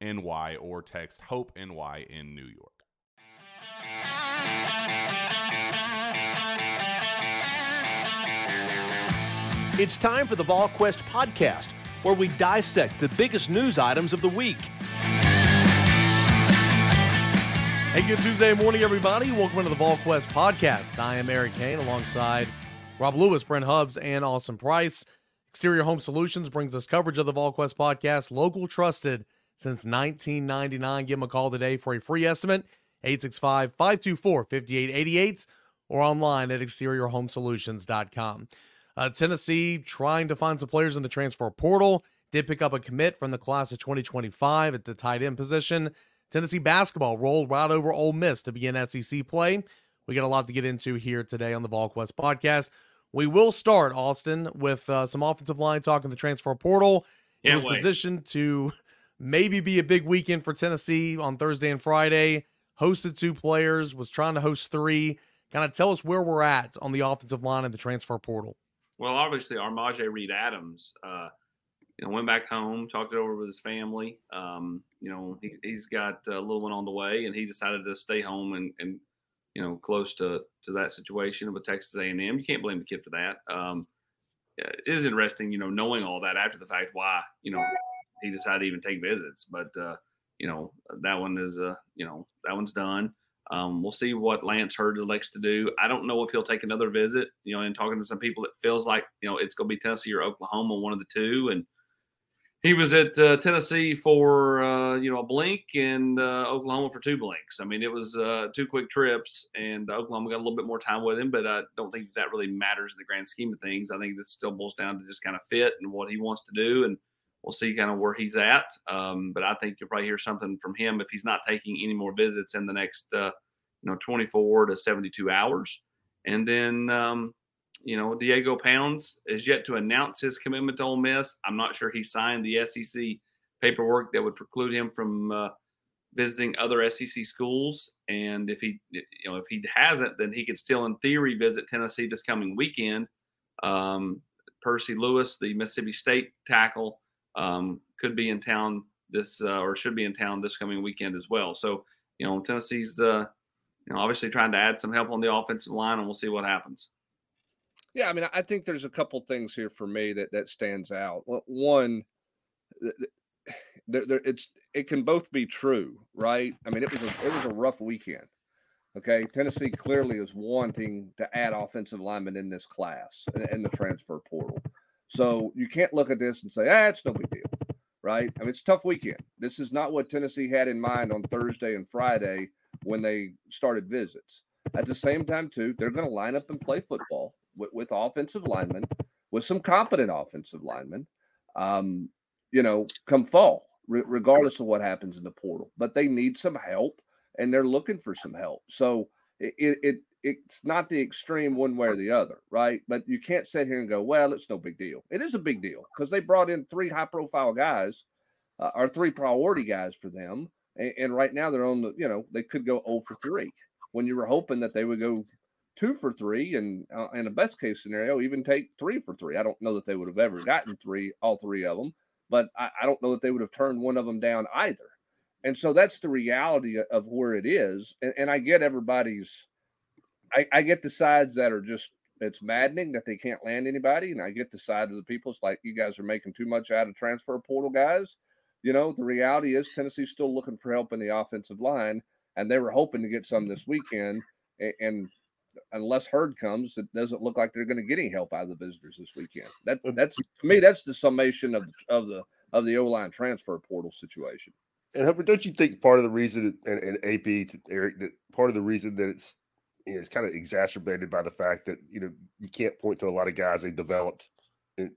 NY or text Hope NY in New York. It's time for the VolQuest podcast, where we dissect the biggest news items of the week. Hey, good Tuesday morning, everybody. Welcome to the VolQuest podcast. I am Eric Cain alongside Rob Lewis, Brent Hubbs, and Austin Price. Exterior Home Solutions brings us coverage of the VolQuest podcast, local trusted since 1999. Give them a call today for a free estimate, 865 524 5888, or online at exteriorhomesolutions.com. Uh, Tennessee trying to find some players in the transfer portal. Did pick up a commit from the class of 2025 at the tight end position. Tennessee basketball rolled right over Ole Miss to begin SEC play. We got a lot to get into here today on the VolQuest podcast. We will start, Austin, with uh, some offensive line talk in the transfer portal. It was positioned to maybe be a big weekend for Tennessee on Thursday and Friday. Hosted two players, was trying to host three. Kind of tell us where we're at on the offensive line and the transfer portal. Well, obviously, Ar'maj Reed Adams, uh, you know, went back home, talked it over with his family. Um, you know, he, has got a little one on the way, and he decided to stay home and, and you know, close to to that situation with Texas A&M. You can't blame the kid for that. Um, it is interesting, you know, knowing all that after the fact, why, you know, he decided to even take visits. But uh, you know that one is uh, you know that one's done. Um, we'll see what Lance Heard elects to do. I don't know if he'll take another visit. You know, and talking to some people, it feels like you know it's going to be Tennessee or Oklahoma, one of the two. And he was at uh, Tennessee for uh, you know a blink and uh, Oklahoma for two blinks. I mean, it was uh, two quick trips, and Oklahoma got a little bit more time with him. But I don't think that really matters in the grand scheme of things. I think this still boils down to just kind of fit and what he wants to do and we'll see kind of where he's at. Um, but I think you'll probably hear something from him if he's not taking any more visits in the next, uh, you know, 24 to 72 hours. And then, um, you know, Diego Pounds is yet to announce his commitment to Ole Miss. I'm not sure he signed the SEC paperwork that would preclude him from uh, visiting other SEC schools. And if he, you know, if he hasn't, then he could still, in theory, visit Tennessee this coming weekend. Um, Percy Lewis, the Mississippi State tackle, um, could be in town this uh, or should be in town this coming weekend as well. So you know Tennessee's uh, you know obviously trying to add some help on the offensive line, and we'll see what happens. Yeah, I mean, I think there's a couple things here for me that that stands out. One, there, there, it's it can both be true, right? I mean, it was a, it was a rough weekend. Okay, Tennessee clearly is wanting to add offensive linemen in this class in the transfer portal. So you can't look at this and say, ah, it's no big deal. right? I mean, it's a tough weekend. This is not what Tennessee had in mind on Thursday and Friday when they started visits. At the same time, too, they're going to line up and play football with, with offensive linemen, with some competent offensive linemen, um, you know, come fall, re- regardless of what happens in the portal. But they need some help, and they're looking for some help. So it, it it's not the extreme one way or the other, right? But you can't sit here and go, well, it's no big deal. It is a big deal because they brought in three high profile guys, uh, or three priority guys for them. And, and, right now they're on the, you know, they could go 0 for 3 when you were hoping that they would go two for three and uh, in a best case scenario, even take three for three. I don't know that they would have ever gotten three, all three of them, but I, I don't know that they would have turned one of them down either. And so that's the reality of where it is. And, and I get everybody's, I, I, get the sides that are just, it's maddening that they can't land anybody. And I get the side of the people. It's like, you guys are making too much out of transfer portal guys. You know, the reality is Tennessee's still looking for help in the offensive line. And they were hoping to get some this weekend. And, and unless Heard comes, it doesn't look like they're going to get any help out of the visitors this weekend. That that's to me, that's the summation of of the of the O line transfer portal situation. And don't you think part of the reason, and, and AP Eric, that part of the reason that it's you know, it's kind of exacerbated by the fact that you know you can't point to a lot of guys they developed and,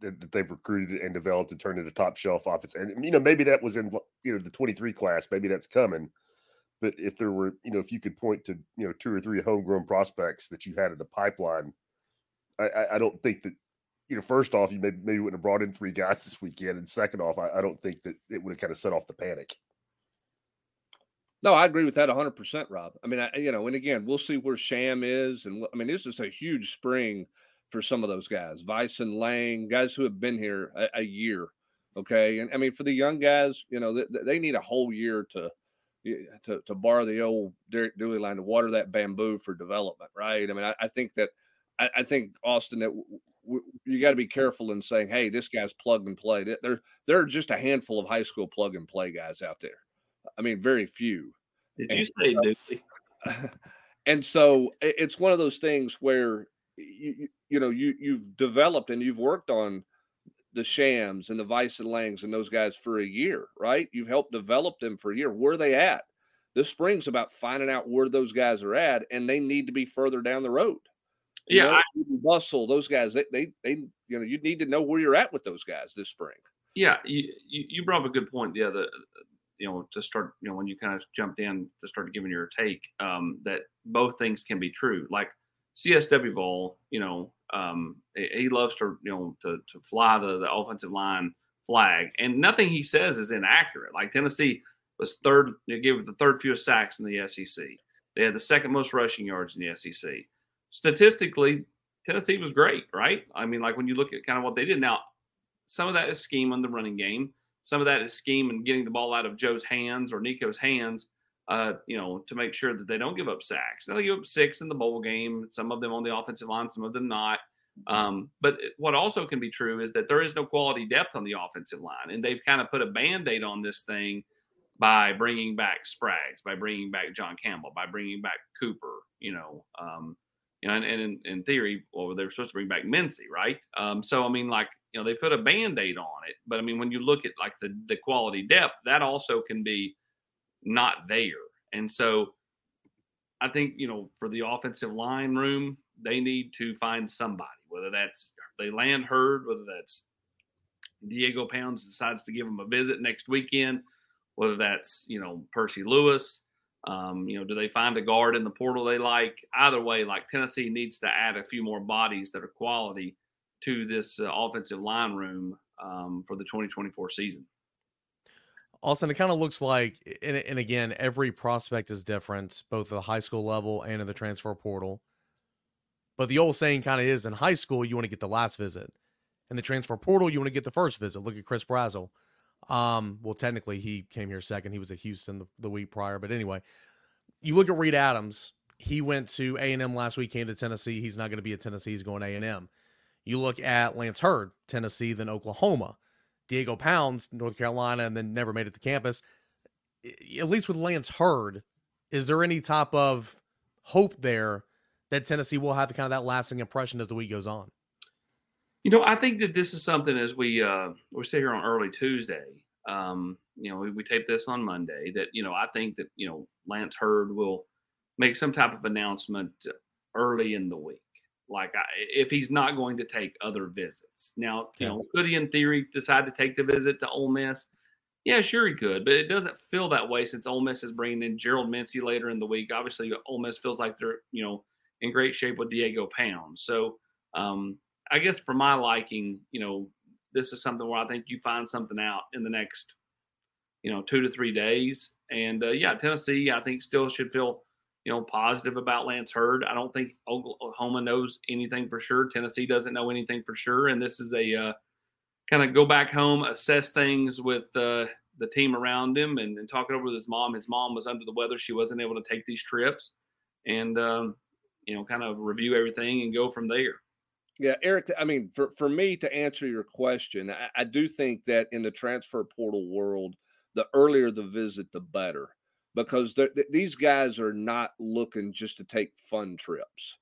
that, that they've recruited and developed and turned into top shelf offense. And you know maybe that was in you know the twenty three class, maybe that's coming. But if there were, you know, if you could point to, you know, two or three homegrown prospects that you had in the pipeline, I, I, I don't think that, you know, first off, you maybe, maybe wouldn't have brought in three guys this weekend. And second off, I, I don't think that it would have kind of set off the panic. No, I agree with that 100%, Rob. I mean, I, you know, and again, we'll see where Sham is. And I mean, this is a huge spring for some of those guys, Vysen Lang, guys who have been here a, a year. Okay. And I mean, for the young guys, you know, they, they need a whole year to, to, to borrow the old Derek Dooley line to water that bamboo for development, right? I mean, I, I think that I, I, think Austin that w- w- you got to be careful in saying, "Hey, this guy's plug and play." There, there are just a handful of high school plug and play guys out there. I mean, very few. Did and, you say Dooley? and so it's one of those things where you, you know you you've developed and you've worked on the Shams and the Vysen Langs and those guys for a year, right? You've helped develop them for a year. Where are they at? This spring's about finding out where those guys are at, and they need to be further down the road. You yeah, know, I, those guys, they, they, they, you know, you need to know where you're at with those guys this spring. Yeah, you, you brought up a good point. Yeah, the, you know, to start, you know, when you kind of jumped in to start giving your take, um, that both things can be true. Like CSW Ball, you know, um, he loves to you know to to fly the the offensive line flag, and nothing he says is inaccurate. Like Tennessee was third, they gave the third fewest sacks in the SEC. They had the second most rushing yards in the SEC. Statistically, Tennessee was great, right? I mean, like when you look at kind of what they did. Now, some of that is scheme on the running game. Some of that is scheme and getting the ball out of Joe's hands or Nico's hands uh, you know, to make sure that they don't give up sacks. Now they give up six in the bowl game, some of them on the offensive line, some of them not. Um, but what also can be true is that there is no quality depth on the offensive line, and they've kind of put a band-aid on this thing by bringing back Spraggs, by bringing back John Campbell, by bringing back Cooper. You know, um, you know, and, and in, in, theory, well, they were supposed to bring back Mincey, right? Um, so I mean, like you know, they put a band-aid on it, but I mean, when you look at like the the quality depth, that also can be not there. And so I think, you know, for the offensive line room, they need to find somebody, whether that's they land Heard, whether that's Diego Pounds decides to give him a visit next weekend, whether that's, you know, Percy Lewis. Um, you know, do they find a guard in the portal they like? Either way, like Tennessee needs to add a few more bodies that are quality to this uh, offensive line room um, for the 2024 season. Austin, it kind of looks like, and, and again, every prospect is different, both at the high school level and in the transfer portal. But the old saying kind of is in high school, you want to get the last visit. In the transfer portal, you want to get the first visit. Look at Chris Brazzell. Um, well, technically, he came here second. He was at Houston the, the week prior. But anyway, you look at Reed Adams. He went to A&M last week, came to Tennessee. He's not going to be at Tennessee. He's going A&M. You look at Lance Heard, Tennessee, then Oklahoma. Diego Pounds, North Carolina, and then never made it to campus. At least with Lance Heard, is there any type of hope there that Tennessee will have kind of that lasting impression as the week goes on? You know, I think that this is something as we uh, we sit here on early Tuesday. Um, you know, we, we tape this on Monday. That you know, I think that you know Lance Heard will make some type of announcement early in the week. Like I, if he's not going to take other visits. Now, you know, could he in theory decide to take the visit to Ole Miss? Yeah, sure he could, but it doesn't feel that way since Ole Miss is bringing in Gerald Mincey later in the week. Obviously, Ole Miss feels like they're you know in great shape with Diego Pound. So um, I guess for my liking, you know, this is something where I think you find something out in the next, you know, two to three days. And uh, yeah, Tennessee, I think still should feel, you know, positive about Lance Heard. I don't think Oklahoma knows anything for sure. Tennessee doesn't know anything for sure. And this is a uh, kind of go back home, assess things with uh, the team around him, and, and talk it over with his mom. His mom was under the weather; she wasn't able to take these trips, and um, you know, kind of review everything and go from there. Yeah, Eric. I mean, for, for me to answer your question, I, I do think that in the transfer portal world, the earlier the visit, the better, because these guys are not looking just to take fun trips,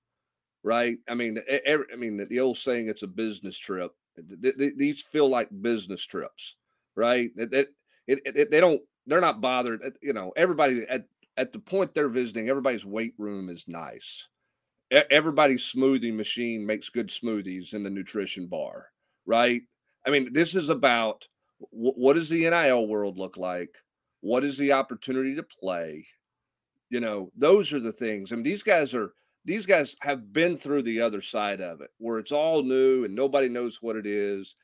right? I mean, every, I mean, the, the, old saying, "It's a business trip." These feel like business trips, right? That they don't, they're not bothered. Uh, you know, everybody at at the point they're visiting, everybody's weight room is nice everybody's smoothie machine makes good smoothies in the nutrition bar, right? I mean, this is about what does the NIL world look like? What is the opportunity to play? You know, those are the things. I mean, these guys are these guys have been through the other side of it, where it's all new and nobody knows what it is.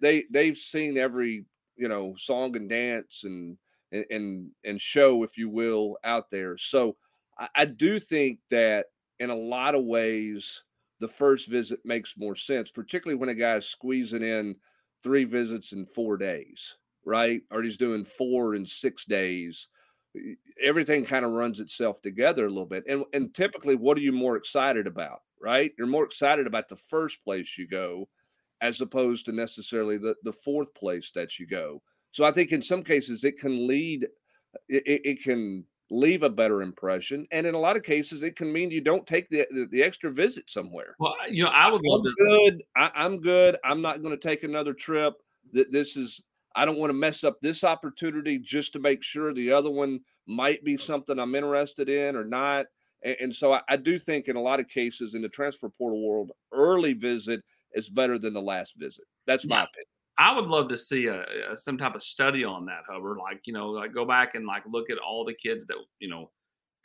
They they've seen every you know song and dance and and and show, if you will, out there. So I, I do think that in a lot of ways, the first visit makes more sense, particularly when a guy's squeezing in three visits in four days, right? Or he's doing four and six days. Everything kind of runs itself together a little bit. And and typically, what are you more excited about, right? You're more excited about the first place you go as opposed to necessarily the, the fourth place that you go. So I think in some cases it can lead it, it can leave a better impression. And in a lot of cases, it can mean you don't take the the, extra visit somewhere. Well, you know, I would love I'm to. Good. I, am good. I'm not going to take another trip. That this is. I don't want to mess up this opportunity just to make sure the other one might be something I'm interested in or not. And, and so I, I do think in a lot of cases in the transfer portal world, early visit is better than the last visit. That's my yeah. opinion. I would love to see a, a, some type of study on that, Hubbard. Like you know, like go back and like look at all the kids that you know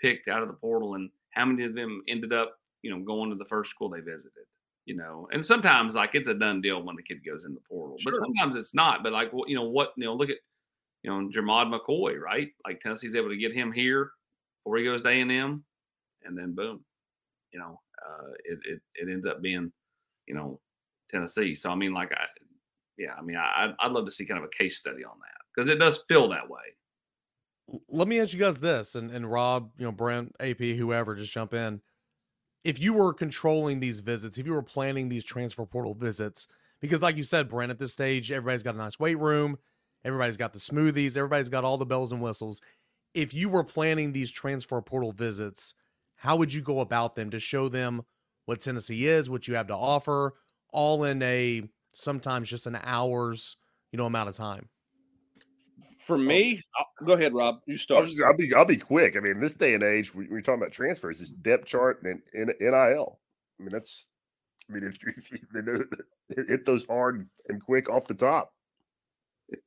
picked out of the portal and how many of them ended up you know going to the first school they visited. You know, and sometimes like it's a done deal when the kid goes in the portal, sure. but sometimes it's not. But like you know what you know, look at you know Jermod McCoy, right? Like Tennessee's able to get him here before he goes to and M, and then boom, you know, uh, it, it it ends up being you know Tennessee. So I mean, like I yeah, I mean, I, I'd love to see kind of a case study on that because it does feel that way. Let me ask you guys this, and, and Rob, you know, Brent, AP, whoever, just jump in. If you were controlling these visits, if you were planning these transfer portal visits, because like you said, Brent, at this stage, everybody's got a nice weight room, everybody's got the smoothies, everybody's got all the bells and whistles. If you were planning these transfer portal visits, how would you go about them to show them what Tennessee is, what you have to offer, all in a sometimes just an hour's you know amount of time. For me, I'll, go ahead, Rob. You start. I'll, just, I'll, be I'll be quick. I mean, this day and age, when you're talking about transfers, it's depth chart and, and NIL. I mean, that's. I mean, if, if you hit those hard and quick off the top.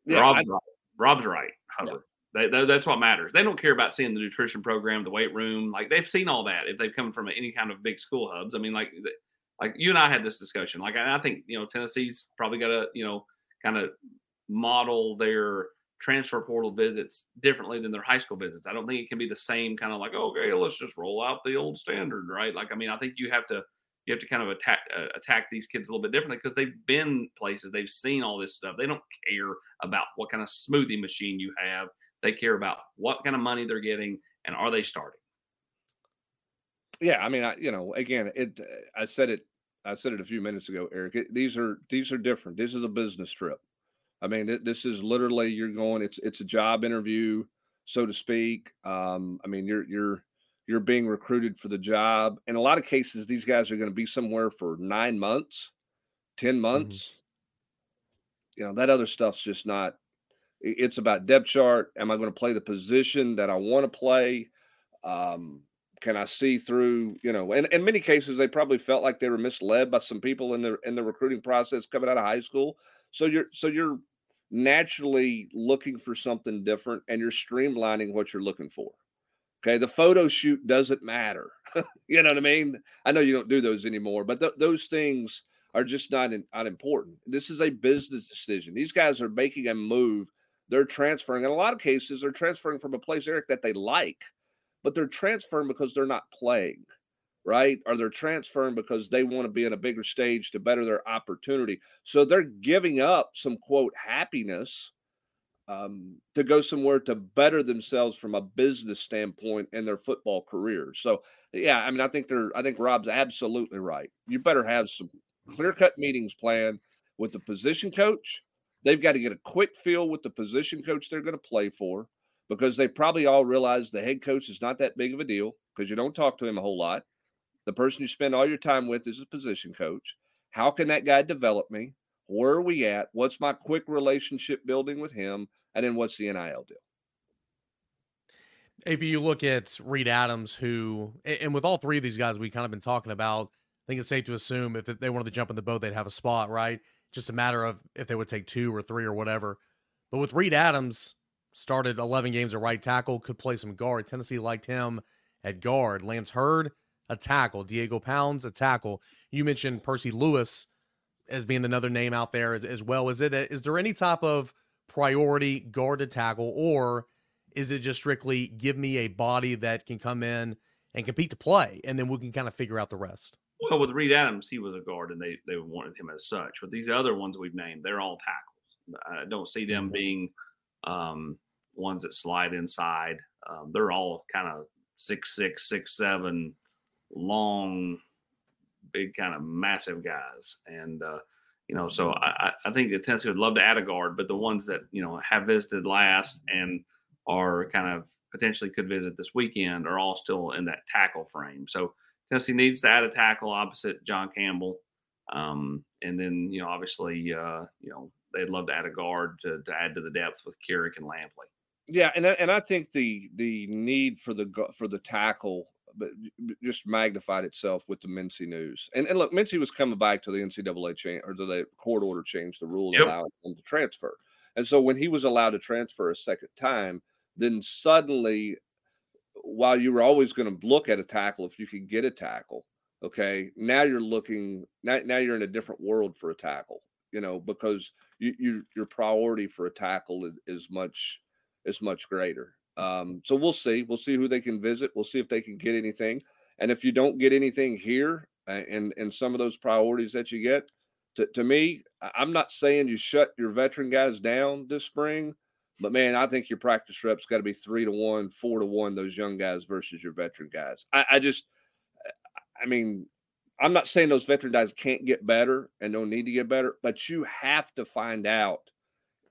Yeah, Rob's, right. Rob's right, Yeah. They, they, that's what matters. They don't care about seeing the nutrition program, the weight room. Like they've seen all that if they've come from any kind of big school hubs. I mean, like like you and I had this discussion. Like I think you know Tennessee's probably got to you know kind of model their transfer portal visits differently than their high school visits. I don't think it can be the same kind of like okay, let's just roll out the old standard, right? Like I mean, I think you have to you have to kind of attack uh, attack these kids a little bit differently because they've been places, they've seen all this stuff. They don't care about what kind of smoothie machine you have. They care about what kind of money they're getting and are they starting. Yeah, I mean, I, you know, again, it. I said it I said it a few minutes ago, Eric. It, these are these are different. This is a business trip. I mean, th- this is literally you're going. It's it's a job interview, so to speak. Um, I mean, you're you're you're being recruited for the job. In a lot of cases, these guys are going to be somewhere for nine months, 10 Mm-hmm. months, you know, that other stuff's just not it's about depth chart. Am I going to play the position that I want to play? Um, can I see through, you know, and in many cases they probably felt like they were misled by some people in the in the recruiting process coming out of high school. So you're so you're naturally looking for something different and you're streamlining what you're looking for. Okay, the photo shoot doesn't matter. you know what I mean? I know you don't do those anymore, but th- those things are just not in, not important. This is a business decision. These guys are making a move. They're transferring. In a lot of cases, they're transferring from a place, Eric, that they like, but they're transferring because they're not playing, right? Or they're transferring because they want to be in a bigger stage to better their opportunity. So they're giving up some quote happiness um, to go somewhere to better themselves from a business standpoint in their football career. So, yeah, I mean, I think they're, I think Rob's absolutely right. You better have some clear cut meetings planned with the position coach. They've got to get a quick feel with the position coach they're going to play for because they probably all realize the head coach is not that big of a deal because you don't talk to him a whole lot. The person you spend all your time with is a position coach. How can that guy develop me? Where are we at? What's my quick relationship building with him? And then what's the NIL deal? If you look at Reed Adams, who, and with all three of these guys we kind of been talking about, I think it's safe to assume if they wanted to jump in the boat, they'd have a spot, right? Just a matter of if they would take two or three or whatever. But with Reed Adams, started 11 games at right tackle, could play some guard. Tennessee liked him at guard. Lance Heard, a tackle. Diego Pounds, a tackle. You mentioned Percy Lewis as being another name out there as, as well. Is it? A, is there any type of priority guard to tackle, or is it just strictly give me a body that can come in and compete to play, and then we can kind of figure out the rest? Well, with Reed Adams, he was a guard, and they they wanted him as such. With these other ones we've named, they're all tackles. I don't see them being um, ones that slide inside. Um, they're all kind of six six, six seven, long, big kind of massive guys, and uh, you know, so I, I think that Tennessee would love to add a guard, but the ones that you know have visited last and are kind of potentially could visit this weekend are all still in that tackle frame. So Tennessee needs to add a tackle opposite John Campbell. Um, and then, you know, obviously, uh, you know, they'd love to add a guard to, to add to the depth with Karic and Lampley. Yeah, and I- and I think the the need for the for the tackle but just magnified itself with the Mincey news. And and look, Mincey was coming back to the NCAA change or the court order change the rule Yep. allowing him to transfer. And so when he was allowed to transfer a second time, then suddenly, while you were always going to look at a tackle if you could get a tackle, okay, now you're looking now now you're in a different world for a tackle, you know, because you, you your priority for a tackle is, is much is much greater. Um, so we'll see. We'll see who they can visit. We'll see if they can get anything. And if you don't get anything here, uh, and and some of those priorities that you get, to, to me, I'm not saying you shut your veteran guys down this spring, but man, I think your practice reps got to be three to one, four to one. Those young guys versus your veteran guys. I, I just, I mean, I'm not saying those veteran guys can't get better and don't need to get better, but you have to find out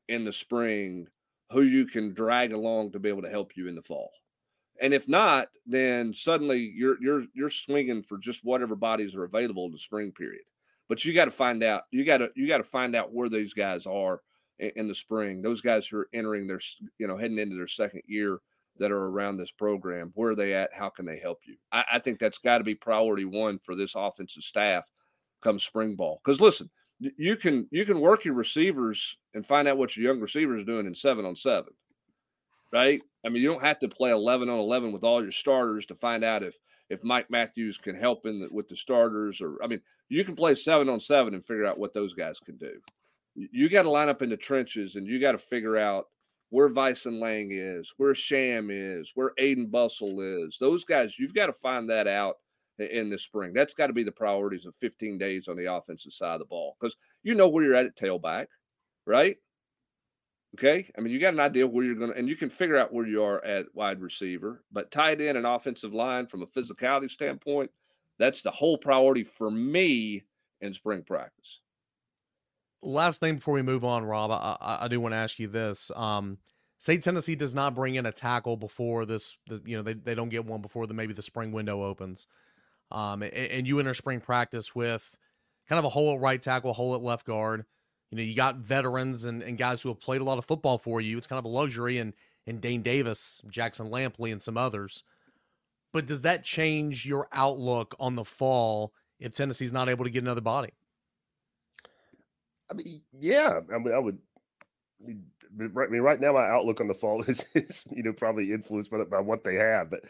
in the spring who you can drag along to be able to help you in the fall. And if not, then suddenly you're you're you're swinging for just whatever bodies are available in the spring period. But you got to find out. You got to you got to find out where these guys are in, in the spring. Those guys who are entering their you know heading into their second year that are around this program. Where are they at? How can they help you? I, I think that's got to be priority one for this offensive staff come spring ball. Because listen, you can you can work your receivers and find out what your young receivers are doing in seven on seven, right? I mean, you don't have to play eleven on eleven with all your starters to find out if if Mike Matthews can help in the, with the starters, or I mean, you can play seven on seven and figure out what those guys can do. You, got to line up in the trenches and you got to figure out where Vysen Lang is, where Sham is, where Aiden Bustle is. Those guys, you've got to find that out in the spring. That's got to be the priorities of 15 days on the offensive side of the ball because you know where you're at at tailback, right? Okay. I mean, you got an idea where you're going to, and you can figure out where you are at wide receiver, but tight end and offensive line from a physicality standpoint, that's the whole priority for me in spring practice. last thing before we move on, Rob, I, I, do want to ask you this. Um, say Tennessee does not bring in a tackle before this, the, you know, they, they don't get one before the maybe the spring window opens. Um, and, and you enter spring practice with kind of a hole at right tackle, hole at left guard. You know, you got veterans and, and guys who have played a lot of football for you. It's kind of a luxury, and and Dayne Davis, Jackson Lampley, and some others. But does that change your outlook on the fall if Tennessee's not able to get another body? I mean, yeah. I mean, I would. I mean, right, now my outlook on the fall is, is you know probably influenced by, by what they have. But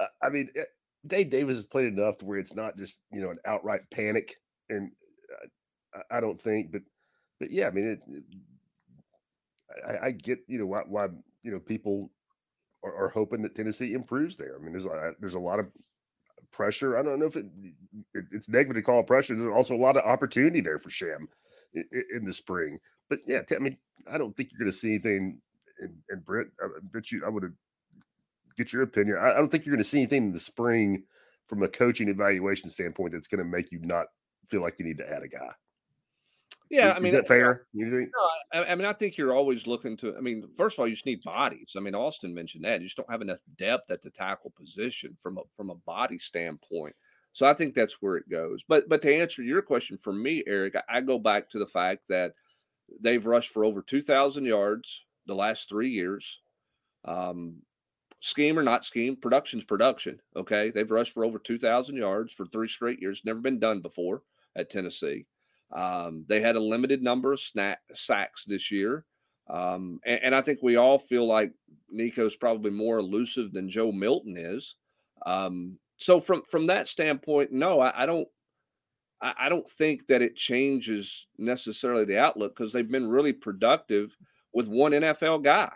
uh, I mean, eh, Dayne Davis has played enough to where it's not just you know an outright panic, and uh, I don't think. But but yeah, I mean, it, it I, I, get you know why why you know people are, are, hoping that Tennessee improves there. I mean, there's a, there's a lot of pressure. I don't know if it, it it's negative to call pressure. There's also a lot of opportunity there for Sham in, in the spring. But yeah, I mean, I don't think you're going to see anything. And, and Brent, I bet you I would get your opinion. I, I don't think you're going to see anything in the spring from a coaching evaluation standpoint that's going to make you not feel like you need to add a guy. Yeah, is, I mean, is that fair? You think? No, I, I, mean, I think you're always looking to. I mean, first of all, you just need bodies. I mean, Austin mentioned that you just don't have enough depth at the tackle position from a from a body standpoint. So I think that's where it goes. But but to answer your question for me, Eric, I, I go back to the fact that they've rushed for over two thousand yards the last three years. Um, scheme or not scheme, production's production. Okay, they've rushed for over two thousand yards for three straight years. Never been done before at Tennessee. Um, they had a limited number of snack, sacks this year. Um, and, and, I think we all feel like Nico's probably more elusive than Joe Milton is. Um, so from from that standpoint, no, I, I don't I, I, don't think that it changes necessarily the outlook because they've been really productive with one NFL guy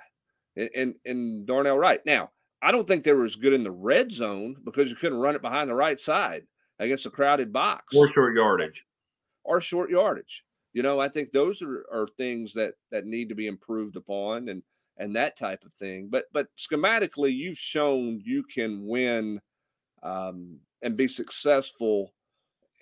and, and, and Darnell Wright. Now, I don't think they were as good in the red zone because you couldn't run it behind the right side against a crowded box or short yardage or short yardage. You know, I think those are, are things that that need to be improved upon and and that type of thing. But but schematically, you've shown you can win um, and be successful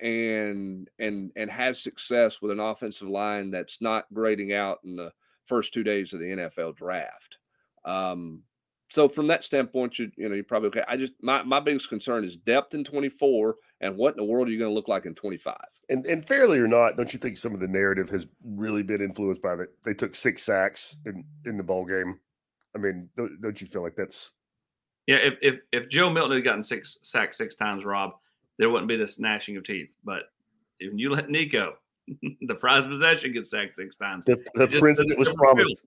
and and and have success with an offensive line that's not grading out in the first two days of the NFL draft. Um, so from that standpoint, you you know you're probably okay. I just my my biggest concern is depth in 24 and what in the world are you going to look like in 25? And and fairly or not, don't you think some of the narrative has really been influenced by that? They took six sacks in in the ball game. I mean, don't, don't you feel like that's yeah? If if if Joe Milton had gotten six sacks six times, Rob, there wouldn't be this gnashing of teeth. But if you let Nico, the prize possession get sacked six times, the, the prince that was promised.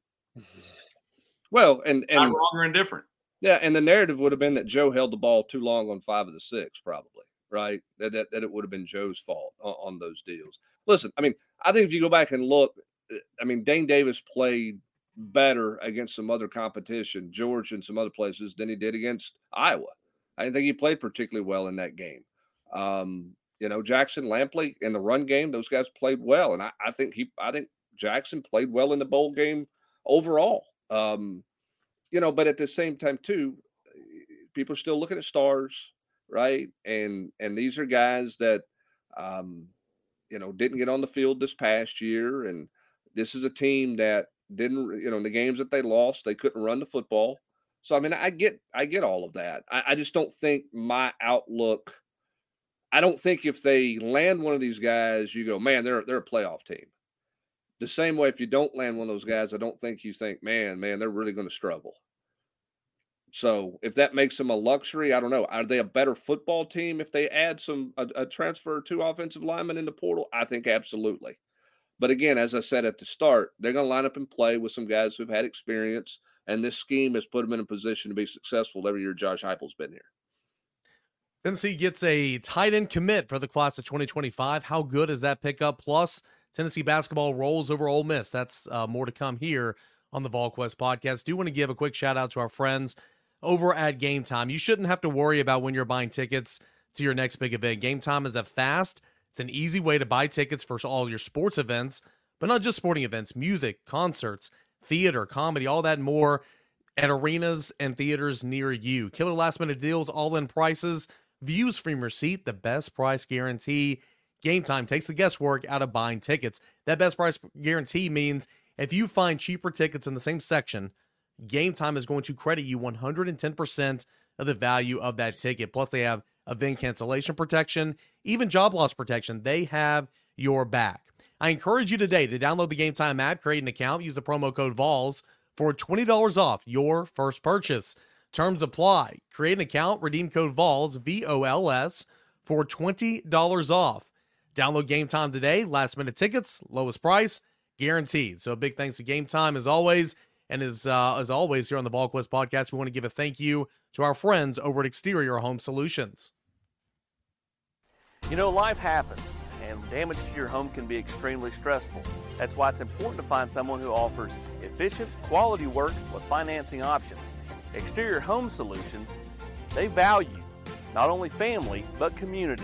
Well, and and Not wrong or indifferent. Yeah, and the narrative would have been that Joe held the ball too long on five of the six, probably right? That, that, that it would have been Joe's fault on, on, those deals. Listen, I mean, I think if you go back and look, eh, I mean, Dayne Davis played better against some other competition, George and some other places, than he did against Iowa. I didn't think he played particularly well in that game. Um, you know, Jackson Lampley in the run game, those guys played well, and I, I think he, I think Jackson played well in the bowl game overall. Um, you know, but at the same time, too, people are still looking at stars right? And and these are guys that um, you know didn't get on the field this past year, and this is a team that didn't you know in the games that they lost they couldn't run the football. So I mean I get I get all of that. I, I just don't think my outlook. I don't think if they land one of these guys, you go, man, they're they're a playoff team. The same way, if you don't land one of those guys, I don't think you think, man, man, they're really going to struggle. So if that makes them a luxury, I don't know. Are they a better football team if they add some a, a transfer to offensive linemen in the portal? I think absolutely. But again, as I said at the start, they're going to line up and play with some guys who've had experience, and this scheme has put them in a position to be successful every year Josh Heupel's been here. Tennessee gets a tight end commit for the class of 2025. How good is that pickup? Plus, Tennessee basketball rolls over Ole Miss. That's uh, more to come here on the VolQuest podcast. Do want to give a quick shout out to our friends over at Game Time. You shouldn't have to worry about when you're buying tickets to your next big event. Game Time is a fast, it's an easy way to buy tickets for all your sports events, but not just sporting events, music, concerts, theater, comedy, all that and more at arenas and theaters near you. Killer last minute deals, all in prices, views from your seat, the best price guarantee. Game Time takes the guesswork out of buying tickets. That best price guarantee means if you find cheaper tickets in the same section, Game Time is going to credit you 110% of the value of that ticket. Plus, they have event cancellation protection, even job loss protection. They have your back. I encourage you today to download the Game Time app, create an account, use the promo code VOLS for $20 off your first purchase. Terms apply. Create an account, redeem code VOLS, V O L S, for $20 off. Download Game Time today. Last minute tickets, lowest price, guaranteed. So big thanks to Game Time as always. And as uh, as always here on the VolQuest podcast, we want to give a thank you to our friends over at Exterior Home Solutions. You know, life happens, and damage to your home can be extremely stressful. That's why it's important to find someone who offers efficient, quality work with financing options. Exterior Home Solutions, they value not only family, but community.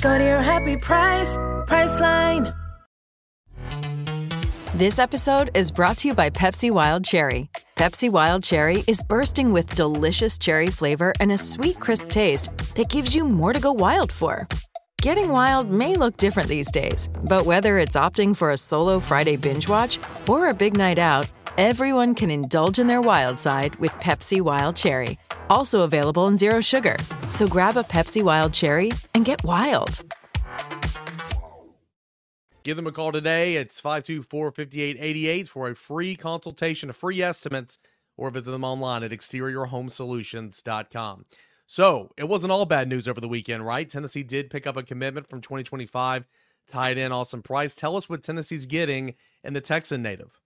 Go to your happy price, Priceline. This episode is brought to you by Pepsi Wild Cherry. Pepsi Wild Cherry is bursting with delicious cherry flavor and a sweet, crisp taste that gives you more to go wild for. Getting wild may look different these days, but whether it's opting for a solo Friday binge watch or a big night out, everyone can indulge in their wild side with Pepsi Wild Cherry. Also available in Zero Sugar. So grab a Pepsi Wild Cherry and get wild. Give them a call today. It's 524 5888 for a free consultation, a free estimates, or visit them online at exteriorhomesolutions.com. So it wasn't all bad news over the weekend, right? Tennessee did pick up a commitment from 2025 tied in Austin Price. Tell us what Tennessee's getting in the Texan native.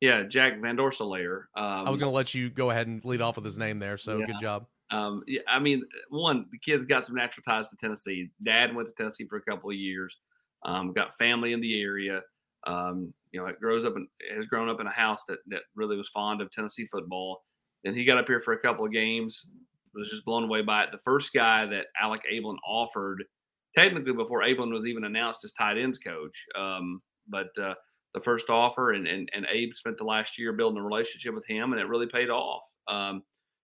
Yeah, Jack Van Dorselaer. Um, I was going to let you go ahead and lead off with his name there. So yeah. good job. Um, yeah, I mean, one, the kid's got some natural ties to Tennessee. Dad went to Tennessee for a couple of years. Um, got family in the area. Um, you know, it grows up and has grown up in a house that that really was fond of Tennessee football. And he got up here for a couple of games. Was just blown away by it. The first guy that Alec Abeln offered, technically before Abeln was even announced as tight ends coach, um, but uh, the first offer, and, and and Abe spent the last year building a relationship with him, and it really paid off. Um,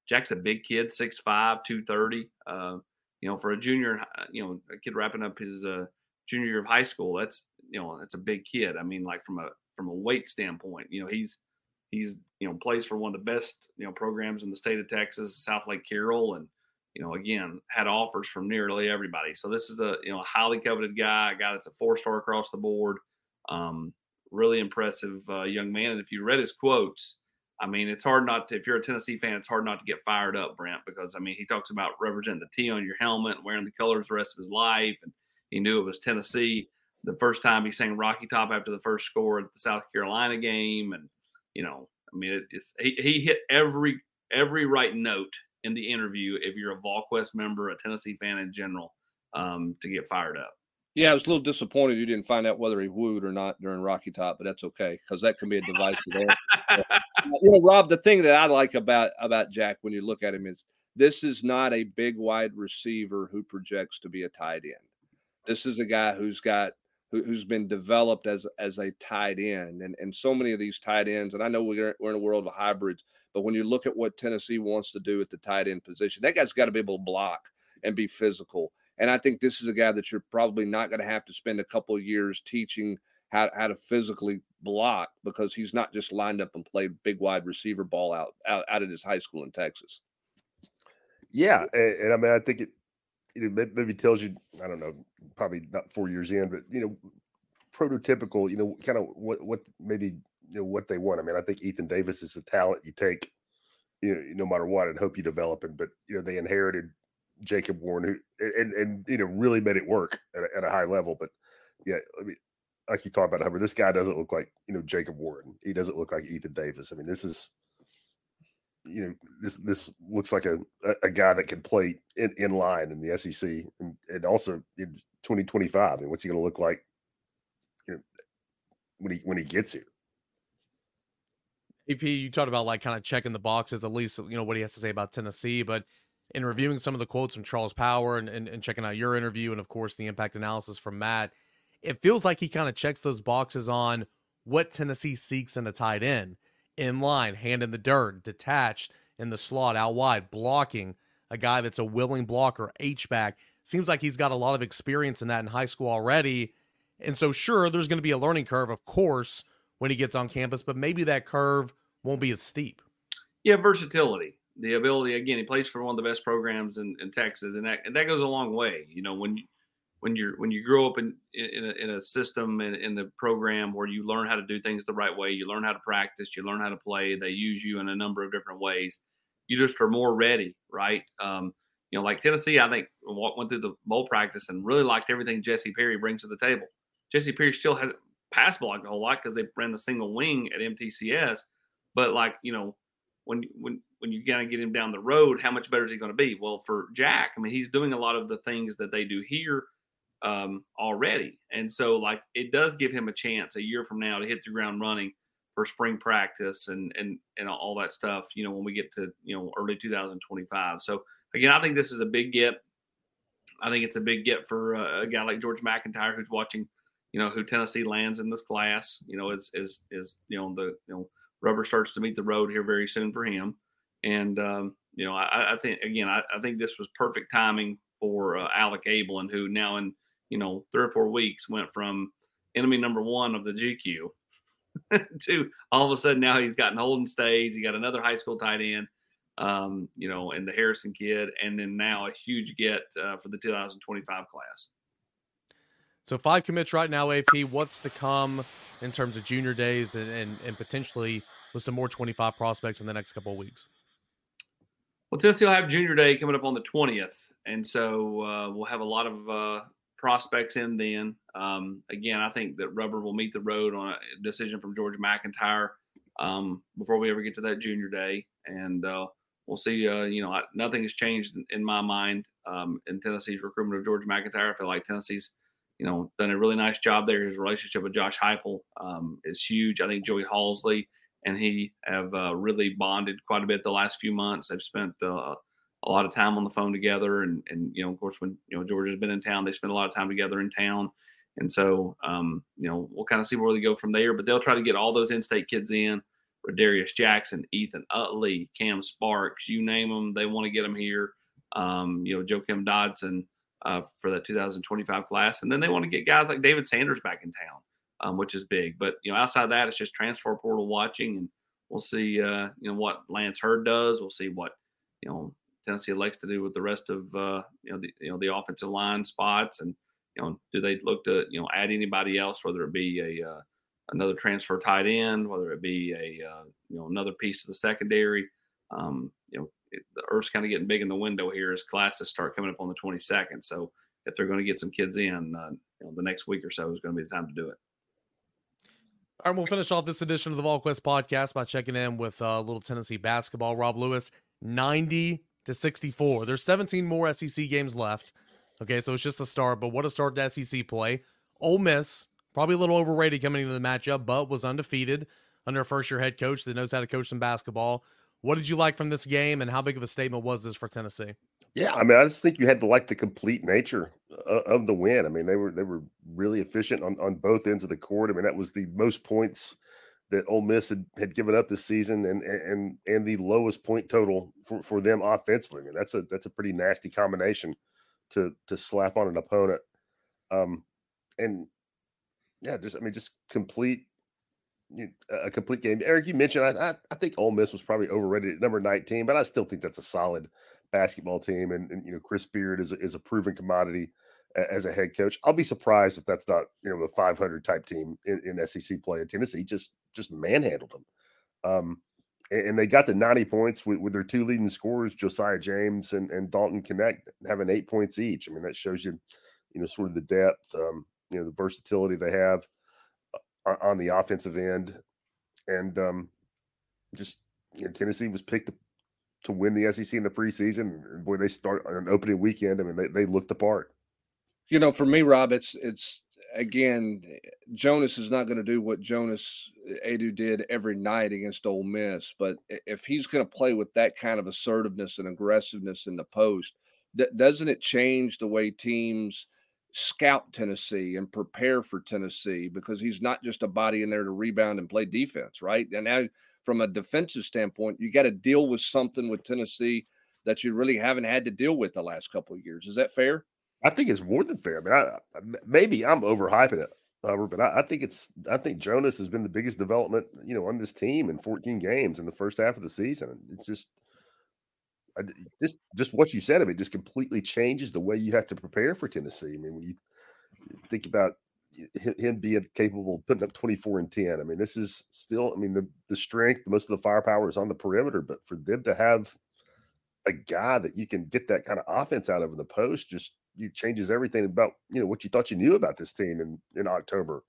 Jack's a big kid, 6'5", 230. Uh, you know, for a junior, you know, a kid wrapping up his uh, junior year of high school, that's you know that's a big kid. I mean, like from a from a weight standpoint, you know, he's he's you know plays for one of the best you know programs in the state of Texas, Southlake Carroll, and you know again had offers from nearly everybody. So this is a you know highly coveted guy, a guy that's a four star across the board. Um, really impressive uh, young man. And if you read his quotes, I mean, it's hard not to, if you're a Tennessee fan, it's hard not to get fired up, Brent, because I mean, he talks about representing the T on your helmet, wearing the colors the rest of his life. And he knew it was Tennessee. The first time he sang Rocky Top after the first score at the South Carolina game, and you know, I mean, it, it's he, he hit every every right note in the interview. If you're a VolQuest member, a Tennessee fan in general, um, to get fired up. Yeah, I was a little disappointed you didn't find out whether he wooed or not during Rocky Top, but that's okay because that can be a divisive. you know, Rob, the thing that I like about about Jack when you look at him is this is not a big wide receiver who projects to be a tight end. This is a guy who's got who, has been developed as as a tight end, and and so many of these tight ends. And I know we're we're in a world of hybrids, but when you look at what Tennessee wants to do at the tight end position, that guy's got to be able to block and be physical. And I think this is a guy that you're probably not going to have to spend a couple of years teaching how, how to physically block because he's not just lined up and played big wide receiver ball out out, out of his high school in Texas. Yeah, and, and I mean I think it know, maybe tells you, I don't know, probably not four years in, but you know, prototypical, you know, kind of what what maybe you know what they want. I mean, I think Ethan Davis is a talent you take, you know, no matter what, and hope you develop it, But you know, they inherited Jacob Warren, who and and you know really made it work at a, at a high level. But yeah, I mean, like you talked about Hubbard, this guy doesn't look like you know Jacob Warren. He doesn't look like Ethan Davis. I mean, this is you know this this looks like a a guy that can play in, in line in the SEC and, and also in 2025. And what's he going to look like? You know, when he when he gets here. AP, you talked about like kind of checking the boxes, at least you know what he has to say about Tennessee, but in reviewing some of the quotes from Charles Power and, and, and checking out your interview and of course the impact analysis from Matt, it feels like he kind of checks those boxes on what Tennessee seeks in a tight end in line, hand in the dirt, detached in the slot, out wide, blocking a guy that's a willing blocker, H back. Seems like he's got a lot of experience in that in high school already. And so, sure, there's going to be a learning curve, of course, when he gets on campus, but maybe that curve won't be as steep. Yeah, versatility, the ability. Again, he plays for one of the best programs in, in Texas, and that and that goes a long way. You know, when you, when you're when you grow up in in a, in a system in, in the program where you learn how to do things the right way, you learn how to practice, you learn how to play. They use you in a number of different ways. You just are more ready, right? Um, you know, like Tennessee, I think went through the bowl practice and really liked everything Jesse Perry brings to the table. Jesse Perry still hasn't pass blocked a whole lot because they ran the single wing at MTCS. But like you know, when when when you kind of get him down the road, how much better is he going to be? Well, for Jack, I mean, he's doing a lot of the things that they do here um, already, and so like it does give him a chance a year from now to hit the ground running for spring practice and and and all that stuff. You know, when we get to you know early 2025. So again, I think this is a big get. I think it's a big get for uh, a guy like George MacIntyre who's watching you know, who Tennessee lands in this class, you know, is is is you know the you know rubber starts to meet the road here very soon for him, and um, you know I, I think again I, I, think this was perfect timing for uh, Alec Abeln, who now in you know three or four weeks went from enemy number one of the VQ to all of a sudden now he's gotten Holden Staes, he got another high school tight end, um, you know, and the Harrison kid, and then now a huge get uh, for the 2025 class. So five commits right now, AP. What's to come in terms of junior days and, and, and potentially with some more 25 prospects in the next couple of weeks? Well, Tennessee will have junior day coming up on the 20th. And so uh, we'll have a lot of uh, prospects in then. Um, again, I think that rubber will meet the road on a decision from George MacIntyre um, before we ever get to that junior day. And uh, we'll see. Uh, you know, nothing has changed in, in my mind um, in Tennessee's recruitment of George MacIntyre. I feel like Tennessee's – you know, done a really nice job there. His relationship with Josh Heupel um, is huge. I think Joey Halzle and he have uh, really bonded quite a bit the last few months. They've spent uh, a lot of time on the phone together, and and you know, of course, when you know George has been in town, they spend a lot of time together in town. And so, um, you know, we'll kind of see where they go from there. But they'll try to get all those in-state kids in. Darius Jackson, Ethan Utley, Cam Sparks, you name them, they want to get them here. Um, you know, Joakim Dodson, uh, for the 2025 class. And then they want to get guys like David Sanders back in town, um, which is big. But you know, outside that, it's just transfer portal watching, and we'll see. Uh, you know what Lance Heard does. We'll see what you know Tennessee likes to do with the rest of uh, you know the you know the offensive line spots, and you know do they look to you know add anybody else, whether it be a uh, another transfer tight end, whether it be a uh, you know another piece of the secondary. Um, you know, the Earth's kind of getting big in the window here as classes start coming up on the 22nd. So if they're going to get some kids in, uh, you know, the next week or so is going to be the time to do it. All right, we'll finish off this edition of the VolQuest podcast by checking in with uh, little Tennessee basketball. Rob Lewis, 90 to 64. There's 17 more SEC games left. Okay, so it's just a start, but what a start to SEC play. Ole Miss, probably a little overrated coming into the matchup, but was undefeated under a first year head coach that knows how to coach some basketball. What did you like from this game, and how big of a statement was this for Tennessee? Yeah, I mean, I just think you had to like the complete nature of the win. I mean, they were they were really efficient on, on both ends of the court. I mean, that was the most points that Ole Miss had, had given up this season, and and and the lowest point total for, for them offensively. I mean, that's a that's a pretty nasty combination to to slap on an opponent. Um, and yeah, just I mean, just complete a complete game. Eric, you mentioned I, I, I think Ole Miss was probably overrated at number 19, but I still think that's a solid basketball team. And, and you know, Chris Beard is a, is a proven commodity as a head coach. I'll be surprised if that's not you know a 500 type team in, in SEC play. And Tennessee just just manhandled them. Um, and, and, they got the 90 points with, with, their two leading scorers, Josiah James and, and Dalton Knecht, having eight points each. I mean, that shows you, you know, sort of the depth, um, you know, the versatility they have on the offensive end, and um, just you know, Tennessee was picked to, win the SEC in the preseason. Boy, they start on an opening weekend. I mean, they, they looked the part. You know, for me, Rob, it's it's again, Jonas is not going to do what Jonas Aidoo did every night against Ole Miss, but if he's going to play with that kind of assertiveness and aggressiveness in the post, doesn't it change the way teams scout Tennessee and prepare for Tennessee because he's not just a body in there to rebound and play defense, right? And now, from a defensive standpoint, you got to deal with something with Tennessee that you really haven't had to deal with the last couple of years. Is that fair? I think it's more than fair. I mean, I, maybe I'm overhyping it, Hubbard, but I, I, think it's. I think Jonas has been the biggest development, you know, on this team in 14 games in the first half of the season. It's just, I, just, just what you said of it just completely changes the way you have to prepare for Tennessee. I mean, when you think about him being capable of putting up 24 and 10, I mean, this is still. I mean, the the strength, most of the firepower is on the perimeter, but for them to have a guy that you can get that kind of offense out of in the post just you changes everything about you know what you thought you knew about this team in in October,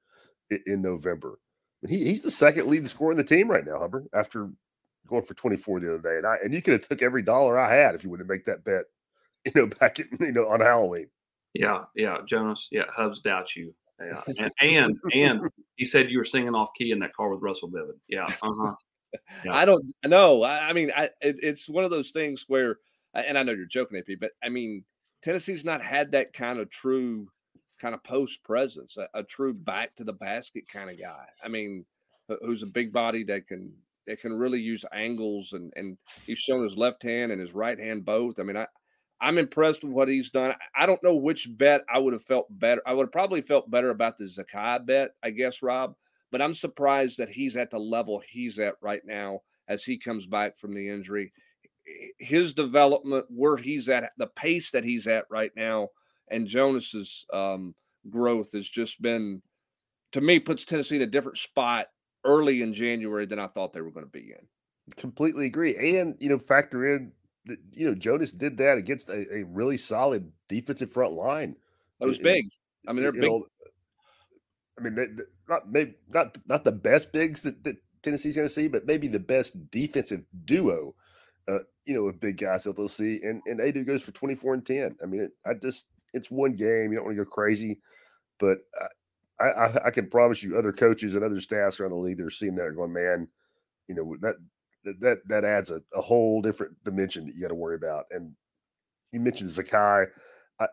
in, in November. He, he's the second leading scorer in the team right now, Hubbard, after going for 24 the other day. And I and you could have took every dollar I had if you would have make that bet, you know, back in, you know on Halloween. Yeah, yeah, Jonas. Yeah, Hubbs doubt you. Yeah, and and, and he said you were singing off key in that car with Russell Bevan. Yeah, uh-huh. Yeah. I don't know. I, I mean, I, it, it's one of those things where, and I know you're joking, AP, but I mean, Tennessee's not had that kind of true kind of post presence, a, a, true back to the basket kind of guy. I mean, who's a big body that can that can really use angles and and he's shown his left hand and his right hand both. I mean, I I'm impressed with what he's done. I don't know which bet I would have felt better. I would have probably felt better about the Zakai bet, I guess, Rob. But I'm surprised that he's at the level he's at right now as he comes back from the injury his development, where he's at, the pace that he's at right now, and Jonas's um, growth has just been, to me, puts Tennessee in a different spot early in January than I thought they were going to be in. Completely agree, and you know, factor in that you know Jonas did that against a, a really solid defensive front line. It was big. I mean, they're big. Know, I mean, they, not maybe not not the best bigs that, that Tennessee's going to see, but maybe the best defensive duo uh, you know, of big guys that they'll see. And and Aidoo goes for 24 and 10. I mean, it, I just it's one game. You don't want to go crazy, but I, I, I can promise you, other coaches and other staffs around the league, they're seeing that are going, man, you know, that that that adds a, a whole different dimension that you got to worry about. And you mentioned Zakai. I,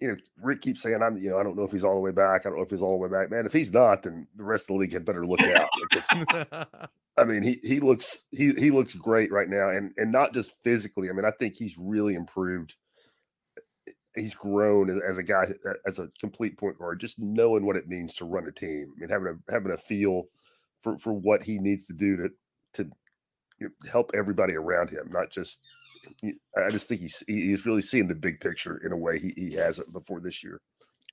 you know, Rick keeps saying, I'm, you know, I don't know if he's all the way back. I don't know if he's all the way back. Man, if he's not, then the rest of the league had better look out. Because, I mean, he he looks he he looks great right now, and and not just physically. I mean, I think he's really improved. He's grown as a guy as a complete point guard, just knowing what it means to run a team. I mean, having a having a feel for for what he needs to do to to you know, help everybody around him, not just. I just think he's he's really seeing the big picture in a way he, he hasn't before this year.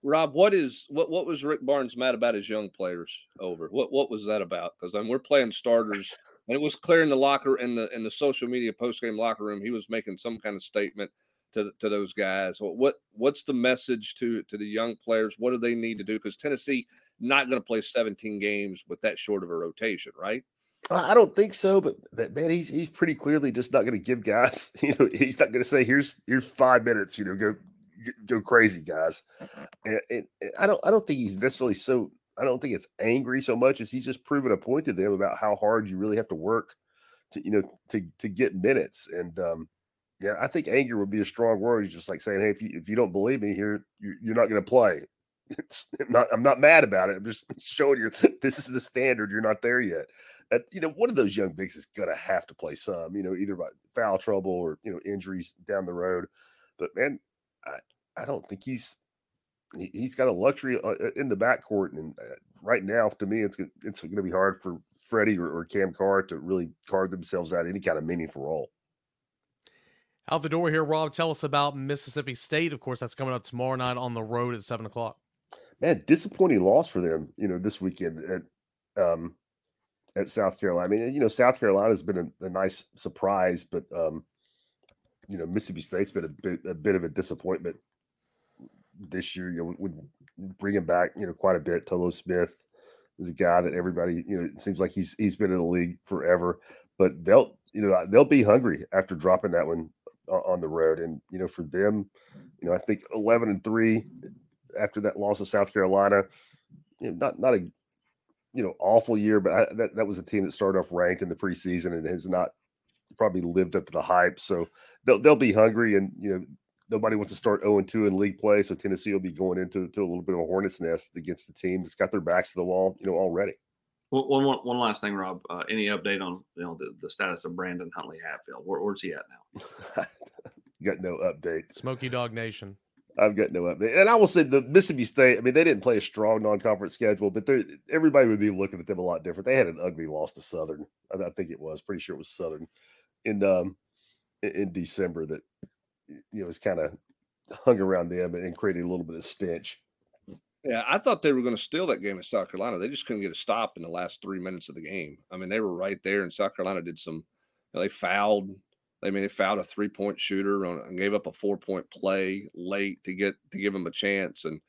Rob, what is what what was Rick Barnes mad about his young players over? What what was that about? Because I mean, we're playing starters, and it was clear in the locker in the in the social media post game locker room, he was making some kind of statement to to those guys. What what's the message to to the young players? What do they need to do? Because Tennessee not going to play 17 games with that short of a rotation, right? I don't think so, but, but man, he's he's pretty clearly just not going to give guys. You know, he's not going to say, "Here's here's five minutes." You know, go go crazy, guys. And, and, and, I don't I don't think he's necessarily so. I don't think it's angry so much as he's just proven a point to them about how hard you really have to work to you know to to get minutes. And um, yeah, I think anger would be a strong word. He's just like saying, hey, if you if you don't believe me here, you, you're not going to play. It's not. I'm not mad about it. I'm just showing you this is the standard. You're not there yet. You know, one of those young bigs is going to have to play some. You know, either by foul trouble or you know injuries down the road. But man, I, I don't think he's he, has got a luxury uh, uh, in the backcourt, and uh, right now, to me, it's it's going to be hard for Freddie or, or Cam Carr to really carve themselves out any kind of meaningful role. Out the door here, Rob. Tell us about Mississippi State. Of course, that's coming up tomorrow night on the road at seven o'clock. Man, disappointing loss for them. You know, this weekend at um at South Carolina. I mean, you know, South Carolina's been a, a nice surprise, but um, you know, Mississippi State's been a bit a bit of a disappointment this year. You know, we, bring him back, you know, quite a bit. Tolu Smith is a guy that everybody, you know, it seems like he's he's been in the league forever. But they'll, you know, they'll be hungry after dropping that one on the road. And you know, for them, you know, I think eleven and three after that loss to South Carolina, you know, not not a you know awful year, but I, that that was a team that started off ranked in the preseason and has not probably lived up to the hype. So they'll they'll be hungry, and you know nobody wants to start 0 and 2 in league play. So Tennessee will be going into to a little bit of a hornet's nest against the team that's got their backs to the wall, you know, already. One, one, one last thing, Rob. Uh, any update on you know the, the status of Brandon Huntley Hatfield? Where, where's he at now? got no update. Smoky Dog Nation. I've got no update. And I will say the Mississippi State, I mean, they didn't play a strong non-conference schedule, but everybody would be looking at them a lot different. They had an ugly loss to Southern. I, I think it was pretty sure it was Southern in um in December that you know was kind of hung around them and created a little bit of stench. Yeah, I thought they were going to steal that game in South Carolina. They just couldn't get a stop in the last three minutes of the game. I mean, they were right there, and South Carolina did some. You know, they fouled. I mean, they fouled a three point shooter on, and gave up a four point play late to get to give them a chance. And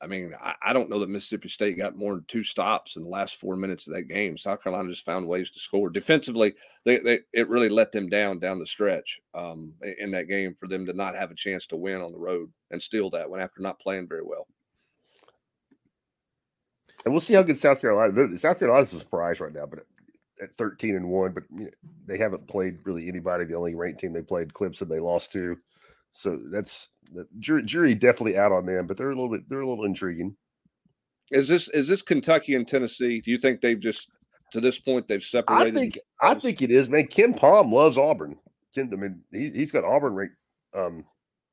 I mean, I, I, don't know that Mississippi State got more than two stops in the last four minutes of that game. South Carolina just found ways to score defensively. They, they it really let them down down the stretch um, in that game for them to not have a chance to win on the road and steal that one after not playing very well. And we'll see how good South Carolina. South Carolina's a surprise right now, but at 13 and one, but they haven't played really anybody. The only ranked team they played, Clemson, they lost to. So that's the jury, jury definitely out on them, but they're a little bit they're a little intriguing. Is this is this Kentucky and Tennessee? Do you think they've just to this point they've separated? I think I think it is, man. Pom loves Auburn. Ken, I mean, he, he's got Auburn ranked. Um,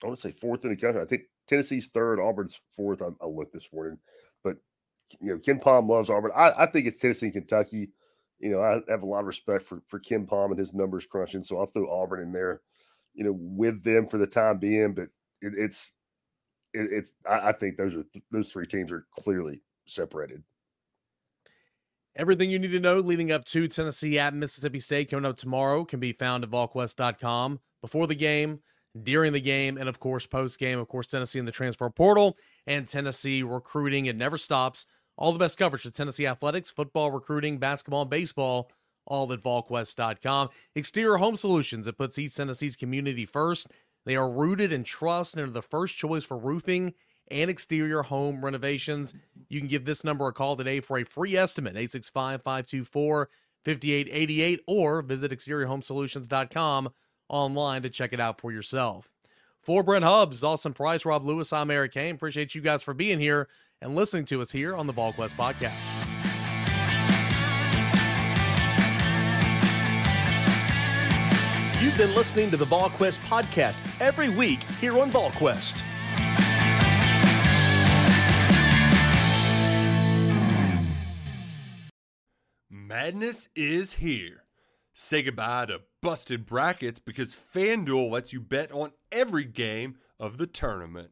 I want to say fourth in the country. I think Tennessee's third, Auburn's fourth. I, I looked this morning, you know, KenPom loves Auburn. I, I think it's Tennessee and Kentucky. You know, I have a lot of respect for for KenPom and his numbers crunching, so I'll throw Auburn in there. You know, with them for the time being, but it, it's it, it's I, I think those are those three teams are clearly separated. Everything you need to know leading up to Tennessee at Mississippi State coming up tomorrow can be found at VolQuest.com before the game, during the game, and of course post game. Of course, Tennessee in the transfer portal and Tennessee recruiting. It never stops. All the best coverage of Tennessee athletics, football, recruiting, basketball, and baseball, all at VolQuest.com. Exterior Home Solutions that puts East Tennessee's community first. They are rooted in trust and are the first choice for roofing and exterior home renovations. You can give this number a call today for a free estimate, 865 524 5888, or visit exteriorhomesolutions.com online to check it out for yourself. For Brent Hubbs, Austin Price, Rob Lewis, I'm Eric Cain. Appreciate you guys for being here and listening to us here on the VolQuest Podcast. You've been listening to the VolQuest podcast every week here on VolQuest. Madness is here. Say goodbye to busted brackets because FanDuel lets you bet on every game of the tournament.